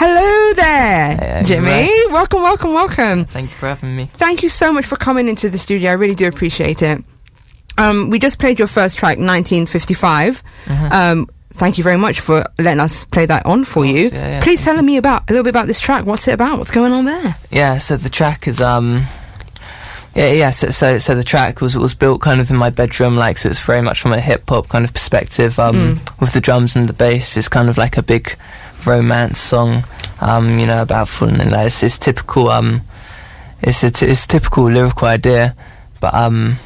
Hello there, Hey, Jimmi. Welcome, welcome, welcome. Thank you for having me. Thank you so much for coming into the studio. I really do appreciate it. Um, we just played your first track, 1955. Mm-hmm. Um, thank you very much for letting us play that on for course, you. yeah, yeah. Please tell me about a little bit about this track. What's it about? What's going on there? Yeah, so the track is um yeah, yeah. So, so, so the track was was built kind of in my bedroom, like so. It's very much from a hip hop kind of perspective, um, with the drums and the bass. It's kind of like a big romance song, um, you know, about falling in love. It's, it's typical, um, it's a t- it's a typical lyrical idea, but um,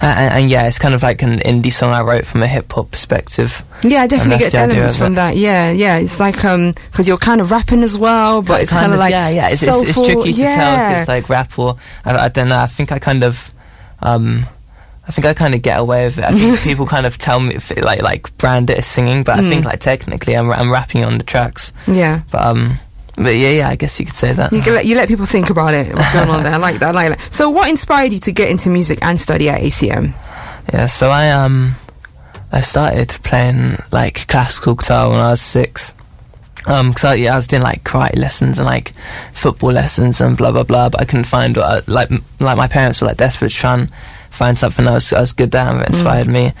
and, and yeah, it's kind of like an indie song I wrote from a hip hop perspective. Yeah, I definitely get elements from that. Yeah, yeah. It's like um, because you're kind of rapping as well, but it's kind of like yeah, yeah. It's, it's, it's tricky to tell if it's like rap or I, I don't know. I think I kind of, um, I think I kind of get away with it. I think people kind of tell me it, like like brand it as singing, but I think Mm. like technically I'm I'm rapping on the tracks. yeah. But um, but yeah, yeah. I guess you could say that. You, let, you let people think about it. What's going on there? I like that. I like that. So, what inspired you to get into music and study at ACM? Yeah, so I um I started playing like classical guitar when I was six. Um, cause I, yeah, I was doing like karate lessons and like football lessons and blah blah blah, but I couldn't find what I, like m- like my parents were like desperate to try and find something I was I was good at and that inspired me.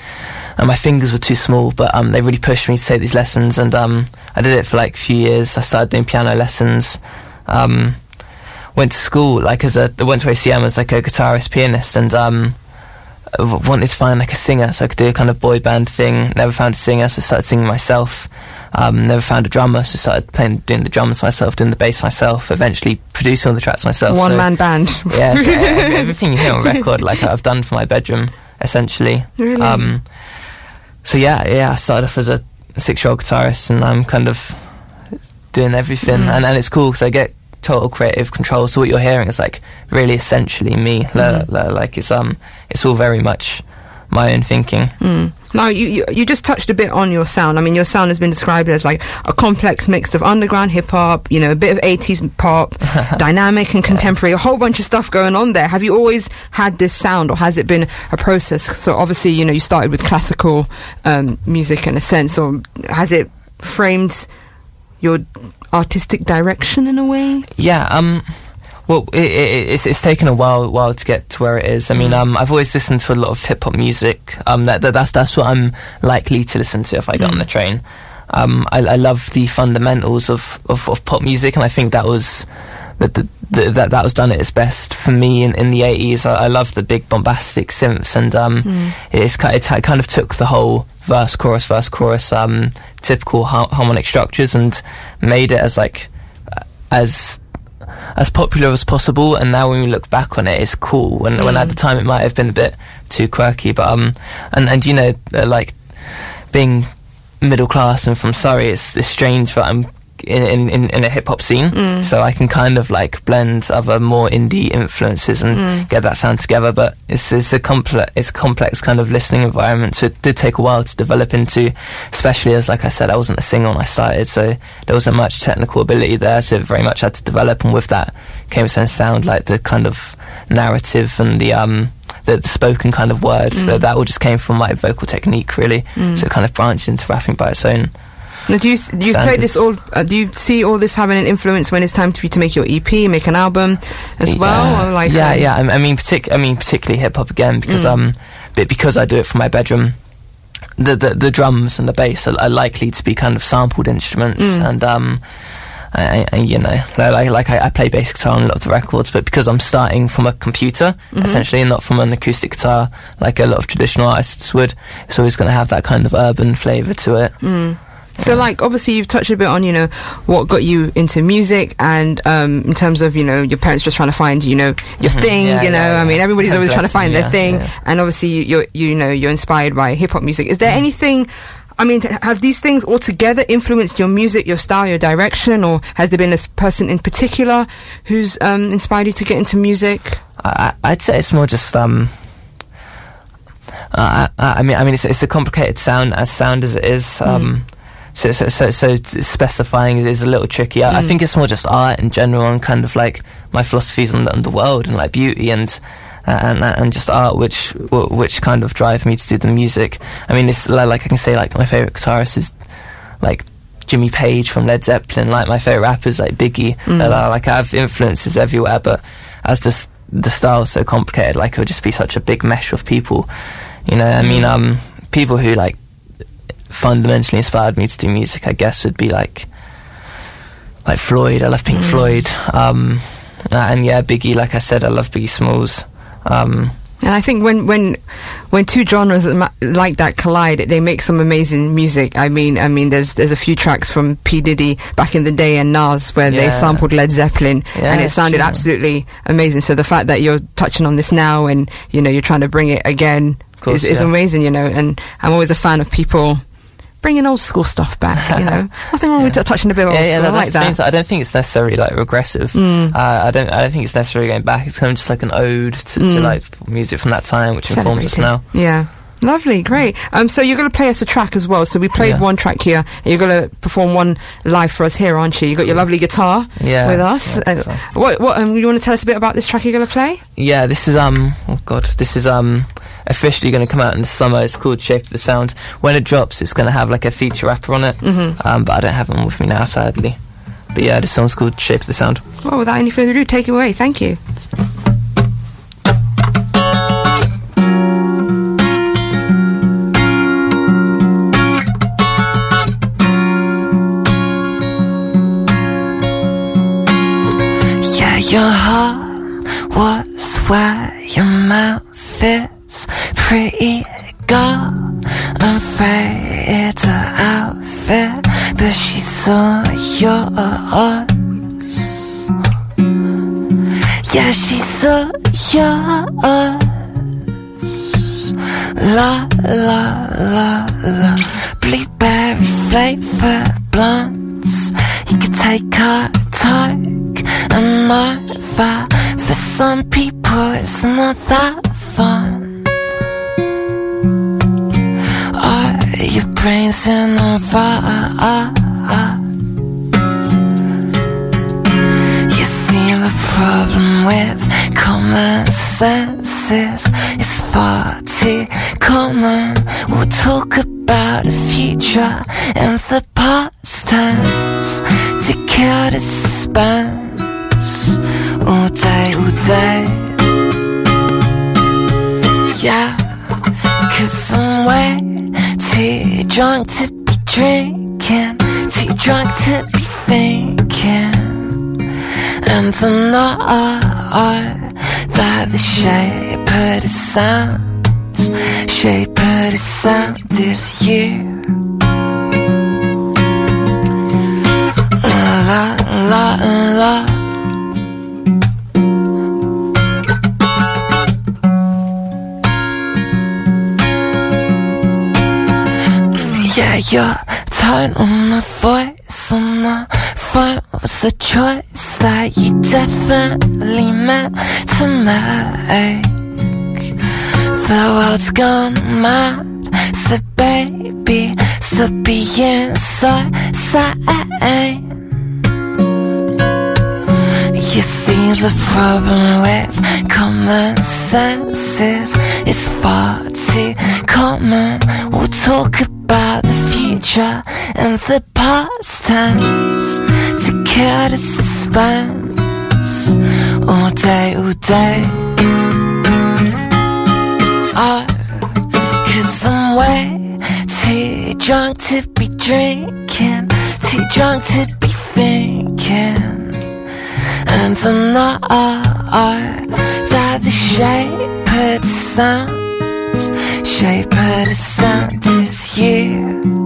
And my fingers were too small, but um, they really pushed me to take these lessons, and um, I did it for like a few years. I started doing piano lessons. Um, went to school like as a I went to ACM as like a guitarist pianist, and um, wanted to find like a singer so I could do a kind of boy band thing. Never found a singer, so started singing myself. Um, never found a drummer, so I started playing, doing the drums myself, doing the bass myself. Eventually producing all the tracks myself. One so, man band. Yeah, so every- everything you hear on record, like I've done for my bedroom, essentially. Really? Um, so yeah, yeah, I started off as a six-year-old guitarist, and I'm kind of doing everything, Mm. and and it's cool because I get total creative control. So what you're hearing is like really essentially me. Mhm. li- Like it's um, it's all very much my own thinking. Mm. Now, you, you you just touched a bit on your sound. I mean, your sound has been described as like a complex mix of underground hip hop, you know, a bit of 80s pop, dynamic and contemporary, a whole bunch of stuff going on there. Have you always had this sound, or has it been a process? So, obviously, you know, you started with classical um, music in a sense, or has it framed your artistic direction in a way? Yeah. Um. Well, it, it, it's it's taken a while while to get to where it is. I mean, Mm. um, I've always listened to a lot of hip hop music. Um, that, that that's that's what I'm likely to listen to if I get on Mm. the train. Um, I, I love the fundamentals of, of, of pop music, and I think that was that that that was done at its best for me in, in the eighties. I, I love the big bombastic synths, and um, Mm. it's it, kind of took the whole verse, chorus, verse, chorus, um, typical har- harmonic structures, and made it as like as as popular as possible. And now when we look back on it, it's cool. When when Mm. at the time it might have been a bit too quirky, but um, and and you know, uh, like being middle class and from Surrey, it's, it's strange that I'm in in, in a hip hop scene, Mm. so I can kind of like blend other more indie influences and Mm. get that sound together. But it's it's a complex it's a complex kind of listening environment, so it did take a while to develop into. Especially as like I said, I wasn't a singer when I started, so there wasn't much technical ability there. So it very much had to develop, and with that came a certain sound like the kind of narrative and the um. The, the spoken kind of words, so Mm. that all just came from my vocal technique, really. Mm. So it kind of branched into rapping by its own. Now, do you do you play this all? Uh, do you see all this having an influence when it's time for you to make your EP, make an album, as well? Yeah, Or like, yeah, um, yeah. I, I mean, partic- I mean, particularly hip hop again because Mm. um, but because I do it from my bedroom. The, the the drums and the bass are, are likely to be kind of sampled instruments, Mm. and um, I, I, you know, like like I, I play bass guitar on a lot of the records, but because I'm starting from a computer Mhm. essentially, and not from an acoustic guitar like a lot of traditional artists would, it's always going to have that kind of urban flavour to it. Mm. So, like, obviously, you've touched a bit on, you know, what got you into music, and um, in terms of, you know, your parents just trying to find, you know, your Mhm. thing. Yeah, you know, yeah, I mean, yeah. everybody's always trying to find their thing, yeah. and obviously, you, you're, you know, you're inspired by hip hop music. Is there Mm. anything? I mean, have these things altogether influenced your music, your style, your direction, or has there been a person in particular who's um, inspired you to get into music? I, I'd say it's more just um. Uh, I, I mean, I mean, it's, it's a complicated sound as sound as it is. Um, so, so, so, so specifying is, is a little tricky. I, I Mm. think it's more just art in general and kind of like my philosophies on the, on the world and like beauty and uh, and and just art, which which kind of drive me to do the music. I mean, li- like I can say like my favorite guitarist is like Jimmy Page from Led Zeppelin, like my favorite rappers like Biggie. Mm. Uh, like I have influences everywhere, but as the the style's so complicated, like it would just be such a big mesh of people. You know, I mean, Mm. um, people who like fundamentally inspired me to do music, I guess, would be like like Floyd. I love Pink Mm. Floyd. Um, uh, and yeah, Biggie. Like I said, I love Biggie Smalls. Um, And I think when when when two genres like that collide, they make some amazing music. I mean, I mean, there's there's a few tracks from P Diddy back in the day and Nas where they sampled Led Zeppelin, Yeah, and it sounded true. absolutely amazing. So the fact that you're touching on this now and you know you're trying to bring it again course, is, is yeah. amazing. You know, and I'm always a fan of people bringing old school stuff back. You know, nothing wrong with touching a bit of old yeah, yeah, school. like thing. that. So I don't think it's necessarily like regressive. Mm. Uh, I don't. I don't think it's necessarily going back. It's kind of just like an ode to, to Mm. like music from that time, which informs us now. Yeah. Lovely, great. Um, so you're going to play us a track as well. So we played Yeah. one track here, and you're going to perform one live for us here, aren't you? You got your lovely guitar Yeah. with us. Uh, uh, what? What? Um, you want to tell us a bit about this track you're going to play? yeah, this is um. Oh God, this is um. Officially going to come out in the summer. It's called Shape of the Sound. When it drops, it's going to have like a feature rapper on it. Mm-hmm. Um, but I don't have one with me now, sadly. But yeah, the song's called Shape of the Sound. Well, without any further ado, take it away. Thank you. Yeah, your heart was where your mouth is. Pretty girl, afraid to outfit, but she saw yours. Yeah, she saw yours. La la la la, blueberry flavor blunts. You could take her talk and over. For some people, it's not that fun. Your brains in a rut? You see the problem with common sense is it's far too common. We'll talk about the future and the past tense to kill the suspense all day, all day. Yeah, cause I'm way too drunk to be drinking, too drunk to be thinking. And I know that the shape of the sound, shape of the sound is you. La la la. Your tone on the voice on the phone was a choice that you definitely meant to make. The world's gone mad, so baby, so sane. You see the problem with common sense is it's far too common. We'll talk about the and the past tense to kill the suspense all day, all day. Oh, cause I'm way too drunk to be drinking, too drunk to be thinking. And I know uh, uh, that the shape of the sound, shape of the sound is you.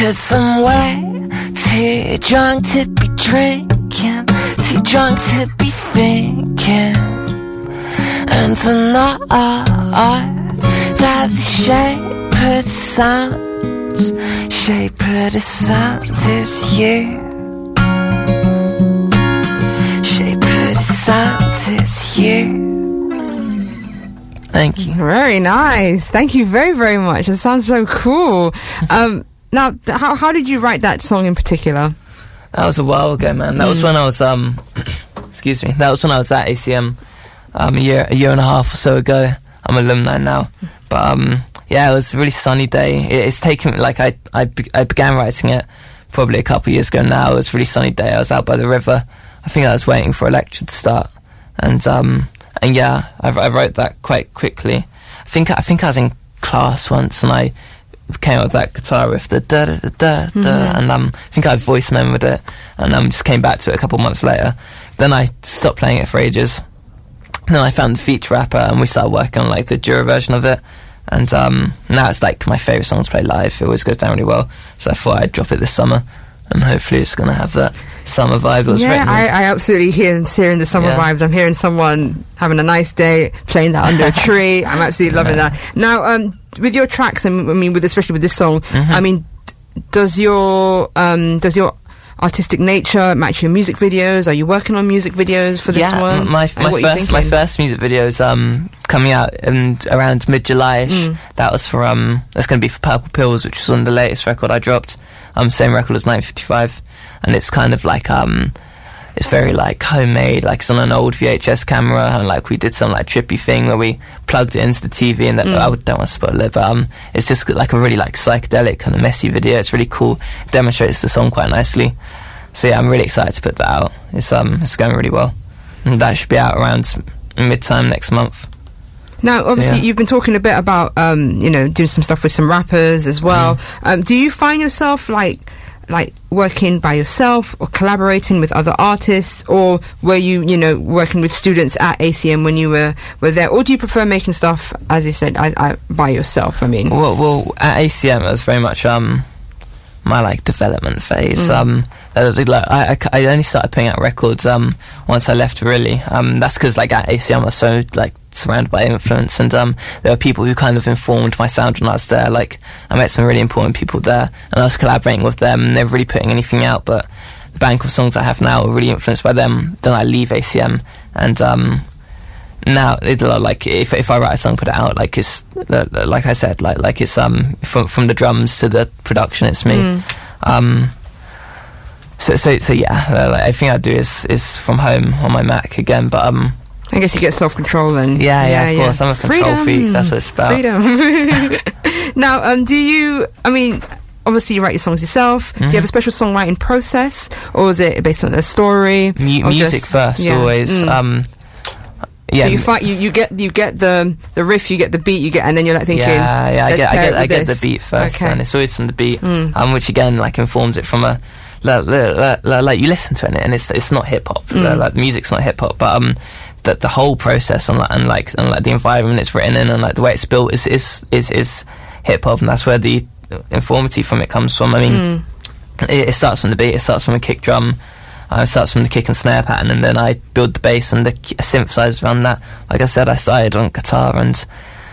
Cause I'm way too drunk to be drinking, too drunk to be thinking. And I know that the shape of the sound shape of the sound is you. Shape of the sound is you. Thank you. Very nice. Thank you very, very much. It sounds so cool. Um, now, th- how how did you write that song in particular? That was a while ago, man. That was when I was um, excuse me. That was when I was at ACM, um, a year a year and a half or so ago. I'm an alumni now, but um, yeah, it was a really sunny day. It, it's taken like I I, be- I began writing it probably a couple of years ago now. It was a really sunny day. I was out by the river. I think I was waiting for a lecture to start, and um and yeah, I, I wrote that quite quickly. I think I think I was in class once, and I came up with that guitar riff, the da da da da da, and um, I think I voice memoed it, and um, just came back to it a couple months later. Then I stopped playing it for ages. then I found the feature rapper, and we started working on like the Dura version of it. And um, now it's like my favorite song to play live. It always goes down really well. So I thought I'd drop it this summer, and hopefully it's gonna have that summer vibe. Was Yeah, I, I absolutely hear hearing the summer Yeah. vibes. I'm hearing someone having a nice day, playing that under a tree. I'm absolutely loving that. Now, um, with your tracks, and I mean, with especially with this song, Mm-hmm. I mean, does your um, does your artistic nature match your music videos? Are you working on music videos for this yeah, one? my my you first my first music video is um coming out in around mid July. Mm. That was for um that's going to be for Purple Pills, which was on the latest record I dropped. Um, same record as 955, and it's kind of like um. It's very like homemade, like it's on an old VHS camera, and like we did some like trippy thing where we plugged it into the TV, and that, Mm. I would- don't want to spoil it, but um, it's just like a really like psychedelic kind of messy video. It's really cool, demonstrates the song quite nicely. So yeah, I'm really excited to put that out. It's um, it's going really well, and that should be out around mid time next month. Now, obviously, yeah. you've been talking a bit about, um, you know, doing some stuff with some rappers as well. Mm. Um, do you find yourself like, like working by yourself or collaborating with other artists, or were you, you know, working with students at ACM when you were were there, or do you prefer making stuff, as you said, I, I, by yourself? I mean, Well, well, at ACM, it was very much um, my like development phase. Mm. Um, uh, like, I, I, I only started putting out records um, once I left. Really, um, that's because like at ACM, I was so like surrounded by influence, and um, there were people who kind of informed my sound when I was there. Like I met some really important people there, and I was collaborating with them. And they're really putting anything out, but the bank of songs I have now are really influenced by them. Then I leave ACM, and um, now it like if if I write a song, put it out, like it's like I said, like like it's um from from the drums to the production, it's me. Mm. Um, so so so yeah, like, everything I do is is from home on my Mac again, but um I guess you get self control then. Yeah, yeah, of course. I'm a control freak, that's what it's about. Freedom. now, um, do you? I mean. Obviously, you write your songs yourself. Do you Mm-hmm. have a special songwriting process, or is it based on a story? mu- music just- first yeah, always. mm. Um, yeah, so you fight. You, you get you get the the riff, you get the beat, you get, and then you're like thinking. yeah, yeah. I get, I get, I get the beat first, Okay. and it's always from the beat, Mm. um, which again like informs it from a like, like, like, you listen to it, and it's it's not hip hop. Mm. Like the music's not hip hop, but um, the the whole process and like and like and like the environment it's written in and like the way it's built is is is, is hip hop, and that's where the informity from it comes from. I mean, Mm. it, it starts from the beat. It starts from a kick drum. Uh, it starts from the kick and snare pattern, and then I build the bass and the k- synthesizers around that. Like I said, I started on guitar, and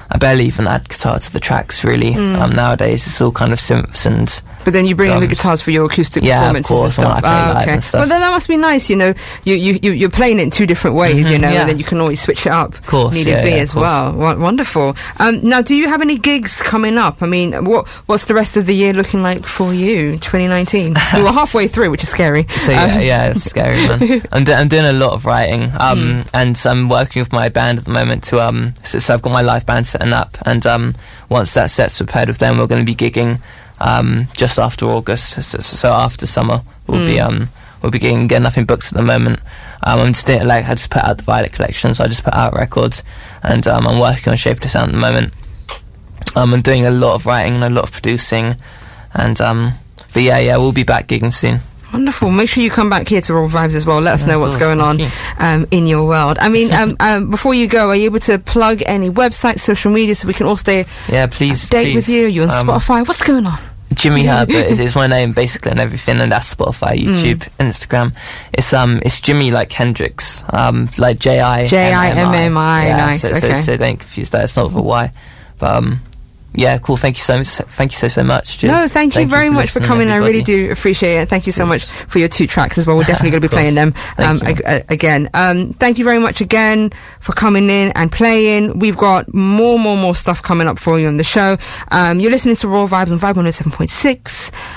I barely even add guitar to the tracks. Really, Mm. um, nowadays it's all kind of synths and But then you bring in the guitars for your acoustic Yeah, of performances course, and when I stuff. Ah, okay. and stuff. Well, then that must be nice. You know, you you you you're playing it in two different ways. You Mhm, know, yeah. and then you can always switch it up. Of course, needed yeah, be yeah, as well. Wo- wonderful. Um, now, do you have any gigs coming up? I mean, what what's the rest of the year looking like for you? 2019. we were halfway through, which is scary. So yeah, Um, yeah, it's scary, man. I'm, do- I'm doing a lot of writing, um, and I'm working with my band at the moment to um. So, so I've got my live band setting up, and um, once that set's prepared with them, we're going to be gigging um just after August. So, so, after summer, we'll be Mm. um we'll be getting getting nothing booked at the moment. Um, I'm just like I just put out the Violet collection, so I just put out records, and um, I'm working on Shape to Sound at the moment. Um, I'm doing a lot of writing and a lot of producing, and um, but yeah, yeah, we'll be back gigging soon. Wonderful. Make sure you come back here to Raw Vibes as well. Let us Yeah, know what's course, going on um, in your world. I mean, um, um, before you go, are you able to plug any websites, social media, so we can all stay Yeah, please. date please. with you? You're on Um, Spotify? What's going on? Jimmi Herbert is, is my name basically and everything, and that's Spotify, Mm. YouTube, Instagram. It's um, it's Jimmy like Hendrix, um, like J I J-I-M-M-I, Yeah, nice, So, okay. so, so don't confuse that. It's not with a Y, but um, yeah, cool. Thank you so much. Thank you so so much. No, thank you very much for coming. I really do appreciate it. Thank you so much for your two tracks as well. We're definitely going to be playing them um, Thank you. ag- a- again. Um, thank you very much again for coming in and playing. We've got more, more, more stuff coming up for you on the show. Um, you're listening to Raw Vibes on Vibe 107.6.